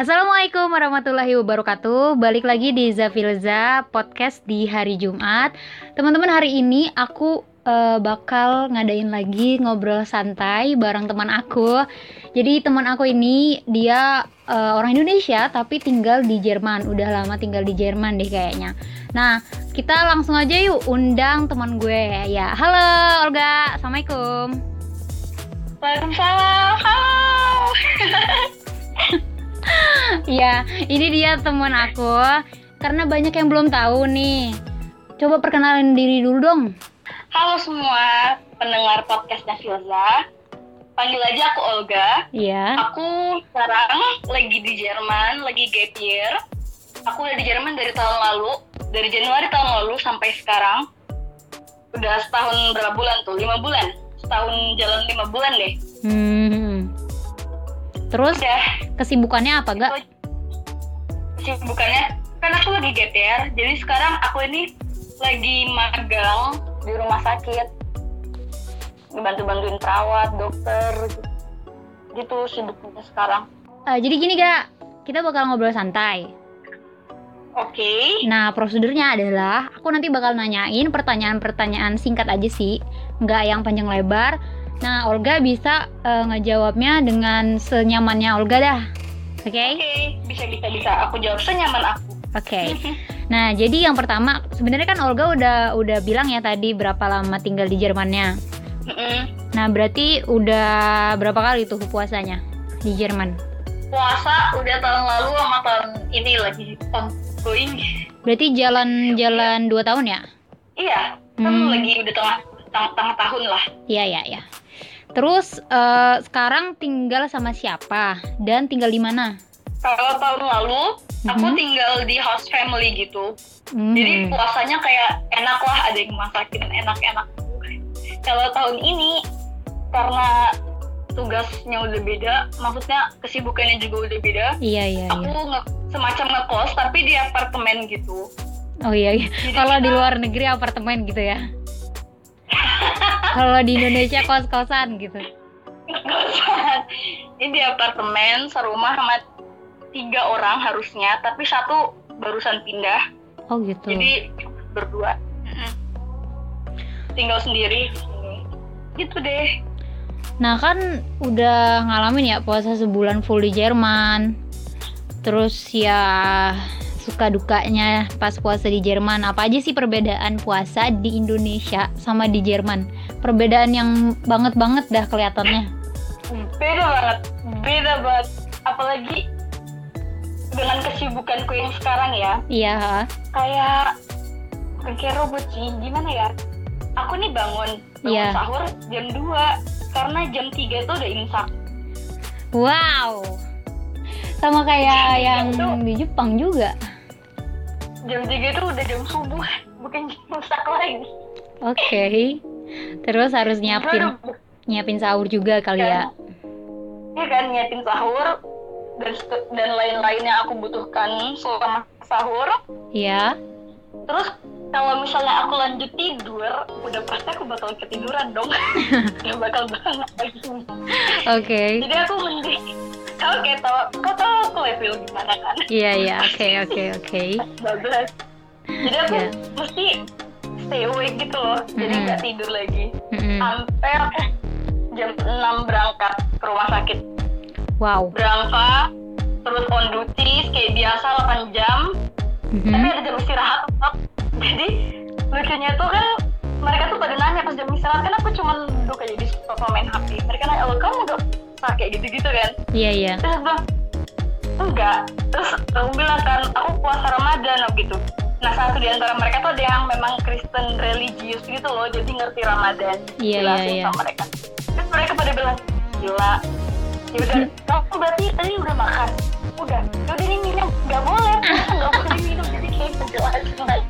Assalamualaikum warahmatullahi wabarakatuh. Balik lagi di Zafilza podcast di hari Jumat. Teman-teman hari ini aku uh, bakal ngadain lagi ngobrol santai bareng teman aku. Jadi teman aku ini dia uh, orang Indonesia tapi tinggal di Jerman. Udah lama tinggal di Jerman deh kayaknya. Nah, kita langsung aja yuk undang teman gue ya. Halo Olga, assalamualaikum. Waalaikumsalam. Halo. Iya, ini dia teman aku. Karena banyak yang belum tahu nih. Coba perkenalin diri dulu dong. Halo semua pendengar podcastnya Filza. Panggil aja aku Olga. Iya. Aku sekarang lagi di Jerman, lagi gap year. Aku udah di Jerman dari tahun lalu, dari Januari tahun lalu sampai sekarang. Udah setahun berapa bulan tuh? Lima bulan. Setahun jalan lima bulan deh. Hmm. Terus Udah. kesibukannya apa gak? Kesibukannya kan aku lagi year. Jadi sekarang aku ini lagi magang di rumah sakit. Dibantu-bantuin perawat, dokter, gitu. sibuknya sekarang. Eh, jadi gini gak, kita bakal ngobrol santai. Oke. Nah, prosedurnya adalah aku nanti bakal nanyain pertanyaan-pertanyaan singkat aja sih, nggak yang panjang lebar. Nah, Olga bisa eh, ngejawabnya dengan senyamannya Olga dah. Oke? Oke, bisa bisa bisa. Aku jawab senyaman aku. Oke. Nah, jadi yang pertama sebenarnya kan Olga udah udah bilang ya tadi berapa lama tinggal di Jermannya. Mm-mm. Nah, berarti udah berapa kali tuh puasanya di Jerman? Puasa udah tahun lalu sama tahun ini lagi ongoing. Berarti jalan-jalan dua tahun ya? Iya, kan Hmm. lagi udah tengah, tengah tengah tahun lah. Iya, iya, iya. Terus eh, sekarang tinggal sama siapa dan tinggal di mana? Kalau tahun lalu aku Mhm. tinggal di host family gitu. Hmm. Jadi puasanya kayak enak lah, ada yang masakin enak-enak. Kalau tahun ini karena tugasnya udah beda, maksudnya kesibukannya juga udah beda. Iya, iya, Aku iya. nge semacam ngekos tapi di apartemen gitu. Oh iya, iya. Kalau di luar negeri apartemen gitu ya. Kalau di Indonesia kos-kosan gitu. Kosan. Ini di apartemen serumah sama tiga orang harusnya, tapi satu barusan pindah, Oh gitu. jadi berdua. Tinggal sendiri. Gitu deh. Nah kan udah ngalamin ya puasa sebulan full di Jerman. Terus ya suka dukanya pas puasa di Jerman. Apa aja sih perbedaan puasa di Indonesia sama di Jerman? Perbedaan yang banget banget dah kelihatannya. Beda banget, beda banget. Apalagi dengan kesibukanku yang sekarang ya, Iya. kayak kayak robot sih. Gimana ya? Aku nih bangun bangun Iya. sahur jam 2 karena jam 3 tuh udah imsak. Wow. Sama kayak yang Itu. di Jepang juga. Jam 3 itu udah jam subuh, bukan jam imsak lagi. Oke. Terus harus nyiapin nyiapin sahur juga kali ya. Iya kan nyiapin sahur dan dan lain-lain yang aku butuhkan selama sahur. Iya. Terus kalau misalnya aku lanjut tidur, udah pasti aku bakal ketiduran dong. Gak bakal banget lagi. Oke. Jadi aku mending kau kayak tau, kau tau aku level gimana kan? Iya iya. Oke oke oke. 12. Jadi aku Iya. mesti stay awake gitu loh. Jadi Mm-mm. nggak tidur lagi. Mm-mm. Sampai aku jam 6 berangkat ke rumah sakit. Wow. berangkat terus on duty kayak biasa 8 jam Mhm. tapi ada jam istirahat tetap jadi lucunya tuh kan mereka tuh pada jam istirahat kan aku cuma duduk aja di sofa main HP mereka nanya oh kamu udah kayak gitu-gitu kan? Iya iya. terus aku bilang enggak. Terus aku bilang kan aku puasa Ramadan gitu. Nah satu di antara mereka tuh ada yang memang Kristen religius gitu loh jadi ngerti Ramadan Iya, Jelasin iya, iya. sama mereka. Terus mereka pada bilang gila. Ya udah kamu berarti tadi udah makan? Udah. Ya udah ini minum. Nggak boleh nggak boleh minum. Jadi kayak penjelasan lagi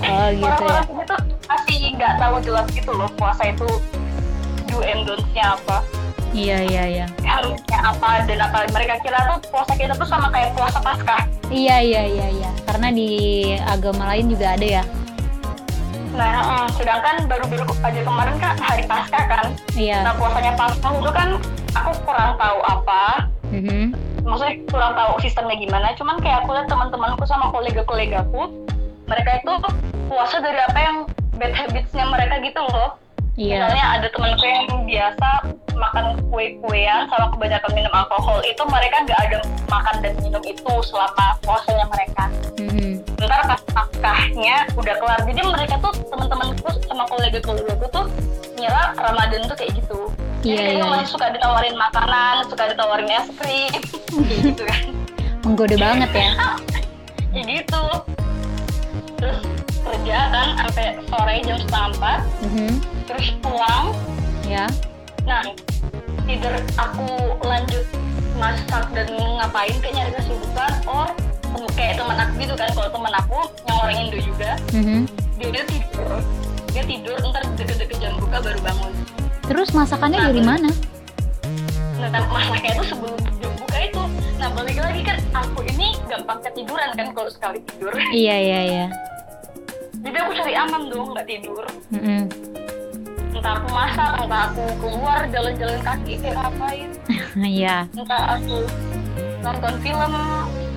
Oh gitu ya. orang-orang tuh masih nggak tahu jelas gitu loh puasa itu do and don'ts-nya apa Iya iya iya. harusnya apa dan apa mereka kira tuh puasa kita tuh sama kayak puasa pasca Iya iya iya iya. Karena di agama lain juga ada ya. nah mm, sedangkan baru-baru aja kemarin kan hari pasca kan Iya. nah puasanya pasca itu kan aku kurang tahu apa Mhm. maksudnya kurang tahu sistemnya gimana cuman kayak aku lihat teman-temanku sama kolega-kolegaku mereka itu puasa dari apa yang bad habitsnya mereka gitu loh Iya. misalnya ada temanku yang biasa makan kue-kuean sama kebanyakan minum alkohol itu mereka nggak ada makan dan minum itu selama puasanya mereka Mhm. ntar pas akahnya udah kelar jadi mereka tuh teman-temanku sama kolega-kolegaku tuh ngira Ramadan tuh kayak gitu Iya, jadi iya. masih suka ditawarin makanan suka ditawarin es krim gitu kan Menggoda banget ya. kayak gitu terus kerja kan sampai sore jam setengah empat Mhm. terus pulang Ya. nah either aku lanjut masak dan ngapain kayak nyari kesibukan or kayak teman aku gitu kan kalau teman aku yang orang Indo juga Mhm. dia dia tidur dia tidur ntar deket-deket jam buka baru bangun Terus masakannya dari mana? nah masaknya itu sebelum jam buka itu nah balik lagi kan aku ini gampang ketiduran kan kalau sekali tidur Iya iya iya. Jadi aku cari aman dong nggak tidur Mhm. entah aku masak entah aku keluar jalan-jalan kaki kayak ngapain Iya. entah aku nonton film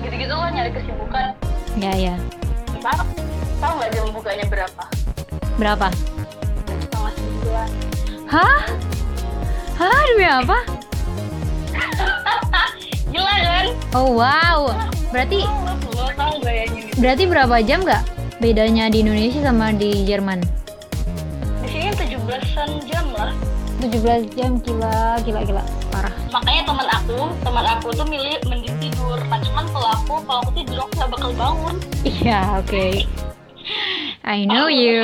gitu-gitu lah nyari kesibukan Iya iya. entah tahu nggak jam bukanya berapa Berapa? jam setengah sembilan Hah? Hah demi apa? gila kan Oh wow. Berarti berarti berapa jam nggak bedanya di Indonesia sama di Jerman? di sini 17an jam lah 17 jam gila gila gila parah. makanya teman aku teman aku tuh milih mending tidur nah cuman kalau aku kalau aku tidur aku gak bakal bangun Iya oke. I know you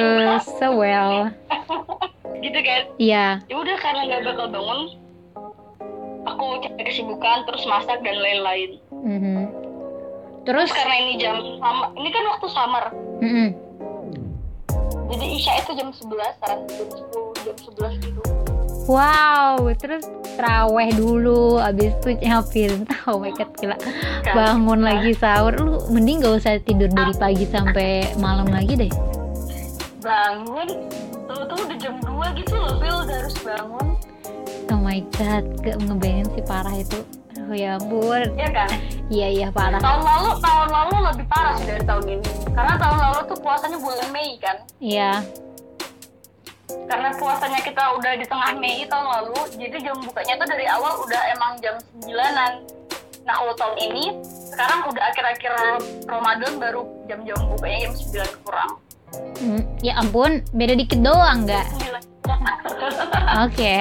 so well. gitu kan Iya. ya udah karena nggak bakal bangun aku cari kesibukan terus masak dan lain-lain Mhm. Terus, terus karena ini jam sama ini kan waktu summer Mhm. jadi isya itu jam 11 kan jam 10 jam 11 gitu wow, terus teraweh dulu, abis itu nyapin. Oh my god, gila. Bangun lagi sahur, lu mending gak usah tidur dari pagi sampai malam lagi deh. bangun tuh tuh udah jam 2 gitu loh Phil udah harus bangun Oh my god, gak ngebayangin sih parah itu. Oh ya ampun. ya kan Iya iya parah. tahun lalu tahun lalu lebih parah sih dari tahun ini karena tahun lalu tuh puasanya bulan Mei kan Iya. karena puasanya kita udah di tengah Mei tahun lalu jadi jam bukanya tuh dari awal udah emang jam 9an nah kalau tahun ini sekarang udah akhir-akhir Ramadan baru jam-jam bukanya jam 9 kurang Hmm, ya ampun, beda dikit doang nggak? 9 Oke.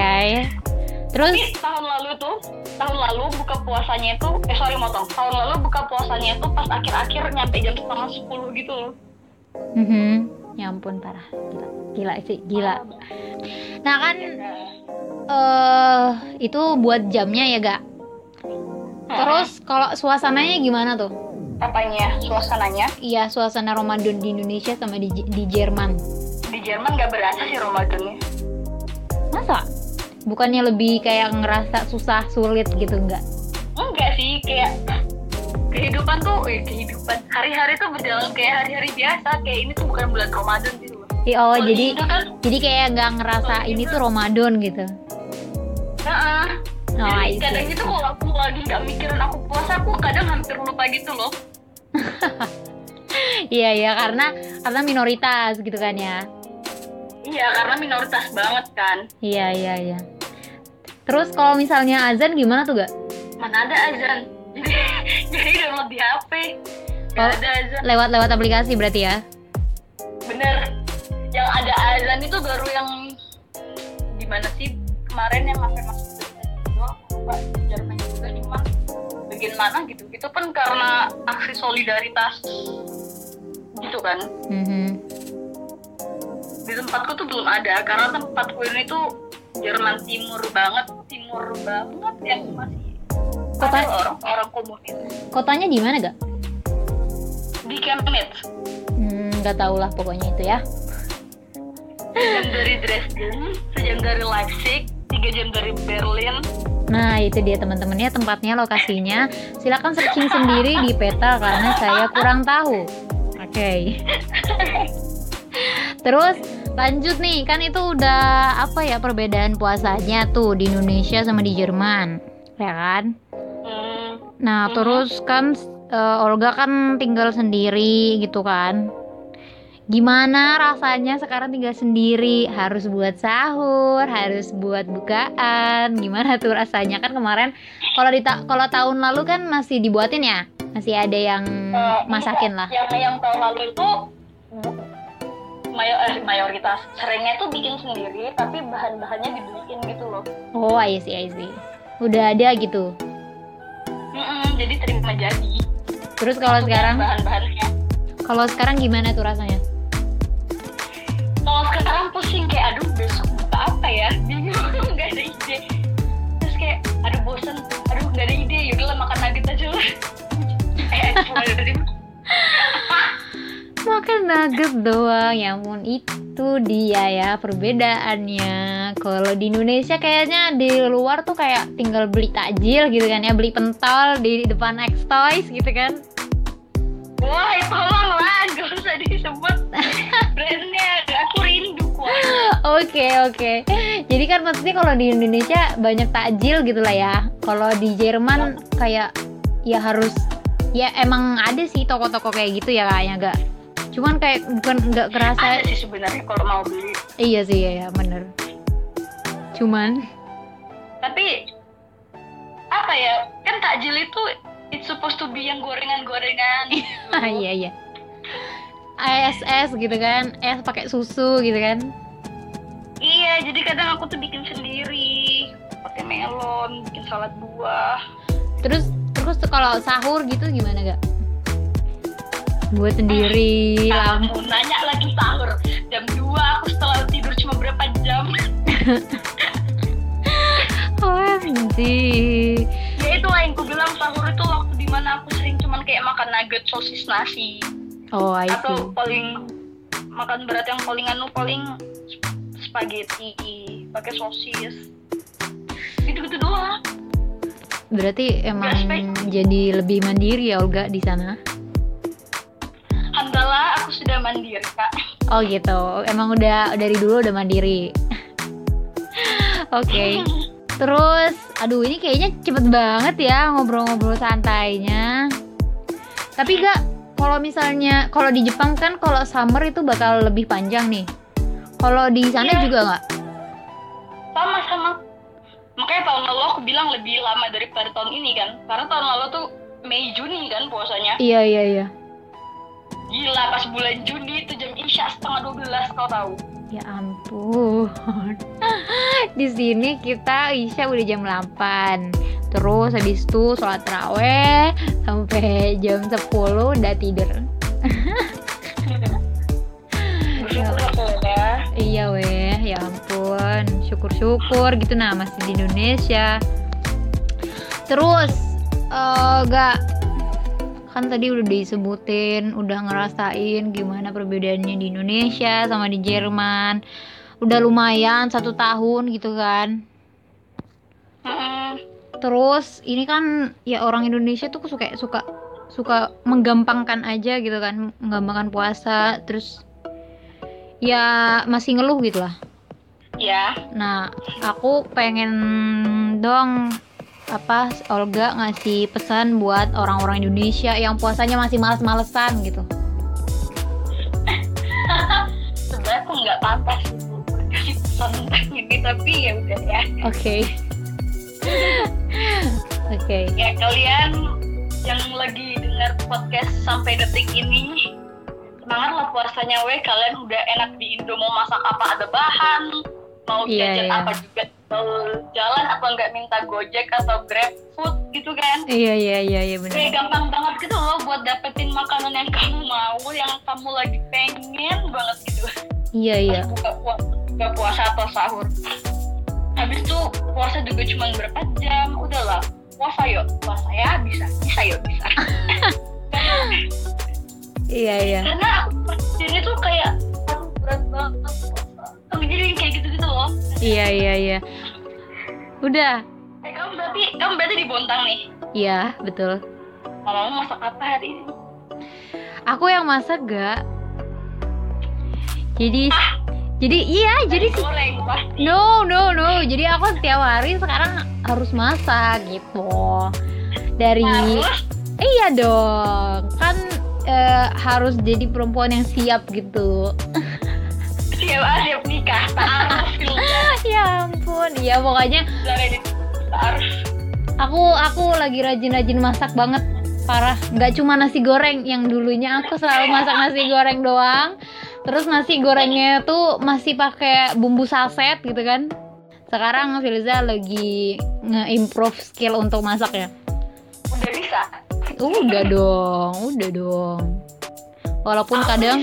Terus, Tapi tahun lalu tuh tahun lalu buka puasanya itu eh sorry motong. Tahun lalu buka puasanya itu pas akhir-akhir nyampe jam setengah sepuluh gitu loh. Mhm, ya ampun parah, gila, gila sih, gila. Nah kan, eh itu buat jamnya ya gak? Terus kalau suasananya gimana tuh? apanya? Suasananya? Iya suasana Ramadan di Indonesia sama di di Jerman. di Jerman nggak berasa sih Ramadannya. Masa? Bukannya lebih kayak ngerasa susah sulit gitu nggak? enggak sih kayak kehidupan tuh eh, kehidupan hari-hari tuh berjalan kayak hari-hari biasa kayak ini tuh bukan bulan Ramadan gitu Iya, Oh Kalau jadi di Indo kan jadi kayak nggak ngerasa ini tuh Ramadan gitu. Heeh. Oh, I Jadi see. kadang itu kalau aku lagi nggak mikirin aku puasa aku kadang hampir lupa gitu loh Iya iya karena karena minoritas gitu kan ya. iya karena minoritas banget kan Iya iya iya. Terus kalau misalnya azan gimana tuh gak? mana ada azan. Jadi jadi download di HP Oh. Gak ada azan. Lewat-lewat aplikasi berarti ya? bener. Yang ada azan itu baru yang gimana sih? Kemarin yang sampai masuk Jerman juga cuma bagian mana gitu. Itu pun karena aksi solidaritas. Gitu kan? Mhm. di tempatku tuh belum ada karena tempatku ini tuh Jerman Timur banget timur banget yang masih Kota- ada orang orang komunis Kotanya di mana gak? di Chemnitz Hmm, nggak tahu lah pokoknya itu ya. sejam dari Dresden sejam dari Leipzig tiga jam dari Berlin Nah itu dia teman-temannya tempatnya lokasinya. Silakan searching sendiri di peta karena saya kurang tahu. Oke. Terus lanjut nih kan itu udah apa ya perbedaan puasanya tuh di Indonesia sama di Jerman, ya kan? hmm, Nah, Mhm. terus kan eh, Olga kan tinggal sendiri gitu kan. Gimana rasanya sekarang tinggal sendiri? Harus buat sahur, harus buat bukaan. Gimana tuh rasanya? Kan kemarin kalau di ta- kalau tahun lalu kan masih dibuatin ya? Masih ada yang Eh, masakin lah. Yang yang tahun lalu itu mayo, eh, mayoritas seringnya tuh bikin sendiri, tapi bahan-bahannya dibeliin gitu loh. Oh, I see, I see. Udah ada gitu. Mm-mm, jadi terima jadi. Terus kalau sekarang bahan-bahannya. kalau sekarang gimana tuh rasanya? Kalau sekarang pusing kayak aduh besok buka apa ya? Bingung nggak ada ide. Terus kayak aduh bosen, aduh nggak ada ide. Yaudahlah makan nugget aja lah. eh, cuma dari Makan nugget doang, ya ampun itu dia ya perbedaannya. Kalau di Indonesia kayaknya di luar tuh kayak tinggal beli takjil gitu kan ya, beli pentol di depan X Toys gitu kan. Wah, tolong lah, gak usah disebut brandnya. Aku rindu kuah. Oke oke. Jadi kan maksudnya kalau di Indonesia banyak takjil gitu lah ya. Kalau di Jerman kayak ya harus ya emang ada sih toko-toko kayak gitu ya kayaknya gak. Cuman kayak bukan nggak kerasa Ada sih sebenarnya kalau mau beli. Iya sih ya, ya bener. Cuman Tapi apa ya? Kan takjil itu it's supposed to be yang gorengan-gorengan. gitu. iya iya. Es es gitu kan, es pakai susu gitu kan. Iya, jadi kadang aku tuh bikin sendiri, pakai melon, bikin salad buah. Terus terus tuh kalau sahur gitu gimana gak? Buat sendiri. Kamu nanya lagi sahur jam 2 aku setelah tidur cuma berapa jam? OMG. ya itu lah yang ku bilang sahur itu waktu di mana aku sering cuman kayak makan nugget sosis nasi Oh, I atau see. paling makan berat yang paling anu paling spaghetti pakai sosis gitu gitu doang Berarti emang jadi lebih mandiri ya Olga di sana. Sudah mandiri kak Oh gitu. Emang udah dari dulu udah mandiri. Oke. Terus, aduh ini kayaknya cepet banget ya ngobrol-ngobrol santainya. Tapi gak, kalau misalnya kalau di Jepang kan kalau summer itu bakal lebih panjang nih. Kalau di sana Iya. juga nggak? sama sama makanya tahun lalu aku bilang lebih lama daripada tahun ini kan karena tahun lalu tuh Mei Juni kan puasanya Iya iya iya. Gila pas bulan Juni itu jam isya setengah 12 kau tahu Ya ampun. di sini kita Isya udah jam 8. Terus habis itu sholat terawih sampai jam 10 udah tidur. aku ya Iya weh, ya ampun, syukur-syukur gitu nah masih di Indonesia. Terus, eh gak kan tadi udah disebutin, udah ngerasain gimana perbedaannya di Indonesia sama di Jerman. Udah lumayan satu tahun gitu kan. Terus ini kan ya orang Indonesia tuh suka suka suka menggampangkan aja gitu kan, menggampangkan puasa, terus ya masih ngeluh gitu lah. ya Nah, aku pengen dong apa Olga ngasih pesan buat orang-orang Indonesia yang puasanya masih males-malesan gitu. sebenarnya aku nggak pantas kasih pesan tentang ini tapi ya udah ya Oke. Oke. ya kalian yang lagi dengar podcast sampai detik ini semangat lah puasanya weh kalian udah enak di Indo mau masak apa ada bahan mau Iya, jajan iya. apa juga jalan atau nggak minta gojek atau grab food gitu kan Iya iya iya iya benar. kayak gampang banget gitu loh buat dapetin makanan yang kamu mau yang kamu lagi pengen banget gitu Iya iya. pas buka puasa, buka puasa atau sahur habis itu puasa juga cuma berapa jam udahlah puasa yuk puasa ya bisa bisa yuk bisa Iya iya. karena aku ini tuh kayak berat banget puasa jadi kayak gitu gitu loh Iya iya iya. Udah. eh, kamu berarti kamu berarti di Bontang nih Iya, betul. mamamu masak apa hari ini Aku yang masak gak? Jadi jadi iya, jadi Nasi goreng pasti No, no, no. Jadi aku setiap hari sekarang harus masak gitu. dari Harus iya dong kan eh, harus jadi perempuan yang siap gitu ampun ya pokoknya. Aku aku lagi rajin-rajin masak banget parah. Nggak cuma nasi goreng yang dulunya aku selalu masak nasi goreng doang. Terus nasi gorengnya tuh masih pakai bumbu saset gitu kan. Sekarang Filza lagi nge-improve skill untuk masak ya Udah bisa. udah dong udah dong. Walaupun Aku kadang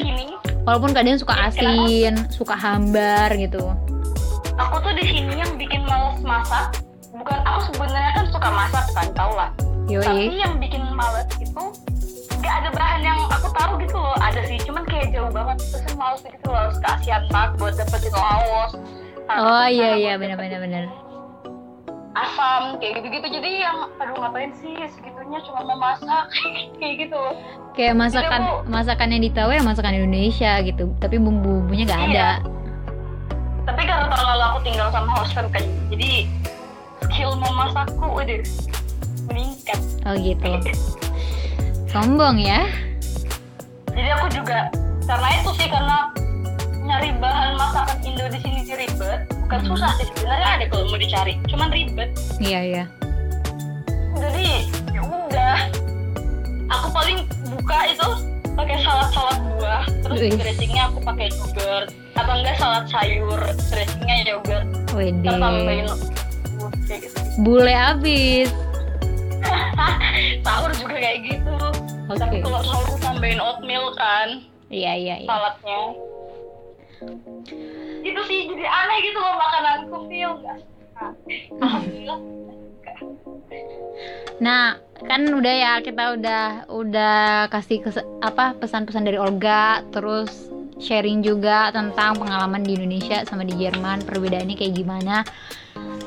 walaupun kadang suka asin suka hambar gitu aku tuh di sini yang bikin males masak. Bukan aku sebenarnya kan suka masak kan, tau lah. Tapi yoi yang bikin males itu nggak ada bahan yang aku tahu gitu loh. Ada sih, cuman kayak jauh banget. Terus yang males gitu loh, harus ke Asian Park buat dapetin laos. oh iya iya benar benar benar Asam kayak gitu-gitu. Jadi yang aduh ngapain sih segitunya cuma mau masak kayak gitu. kayak masakan Jadi masakan yang ditahu ya masakan Indonesia gitu tapi bumbu bumbunya nggak ada Iya. Tapi karena tahun lalu aku tinggal sama host fam kan, jadi skill memasakku udah meningkat. oh gitu sombong ya Jadi aku juga karena itu sih karena nyari bahan masakan Indo di sini sih ribet. Bukan Hmm. susah sih sebenarnya ada kalau mau dicari, cuman ribet. iya iya Jadi ya udah. Aku paling buka itu pakai salad-salad buah, terus dressingnya aku pakai yogurt atau enggak salad sayur, dressingnya yogurt, Wede tambahin gitu. bule abis Sahur juga kayak gitu. oke Tapi kalau sahur tambahin oatmeal kan iya iya iya saladnya. Itu sih jadi aneh gitu loh makananku feel nggak? Nah, Alhamdulillah. Nah, kan udah ya kita udah udah kasih kes- apa pesan-pesan dari Olga, terus sharing juga tentang pengalaman di Indonesia sama di Jerman, perbedaannya kayak gimana.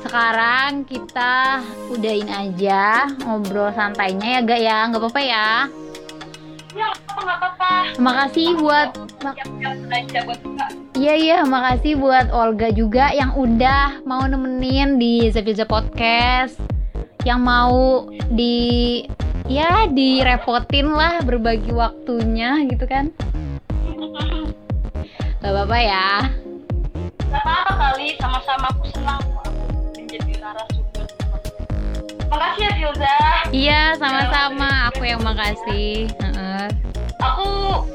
Sekarang kita udahin aja ngobrol santainya ya, gak ya? Nggak apa-apa ya. Ya nggak apa nggak apa. Makasih buat buka. Iya iya, makasih buat Olga juga yang udah mau nemenin di Zapiza Podcast. Yang mau di ya direpotin lah berbagi waktunya gitu kan. Gak apa-apa ya. Gak apa-apa kali, sama-sama aku senang menjadi narasumber. Makasih ya Filza. Iya, sama-sama. Aku yang makasih. Heeh. Aku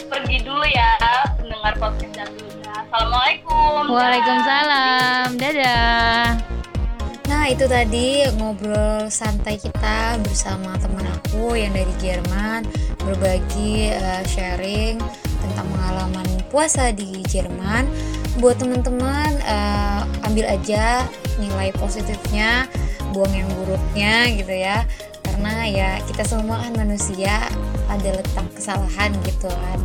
pergi dulu ya mendengar podcast dan Filza. Assalamualaikum. Waalaikumsalam. Dadah. Nah, itu tadi ngobrol santai kita bersama teman aku yang dari Jerman berbagi eh, sharing tentang pengalaman puasa di Jerman. Buat teman-teman eh, ambil aja nilai positifnya, buang yang buruknya gitu ya. Karena ya kita semua kan manusia ada letak kesalahan gitu kan.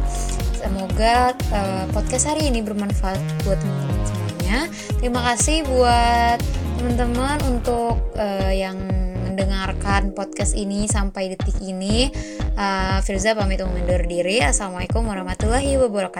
Semoga eh, podcast hari ini bermanfaat buat teman-teman semuanya. Terima kasih buat teman-teman untuk eh, yang mendengarkan podcast ini sampai detik ini. Eh, Firza pamit undur diri. Assalamualaikum warahmatullahi wabarakatuh.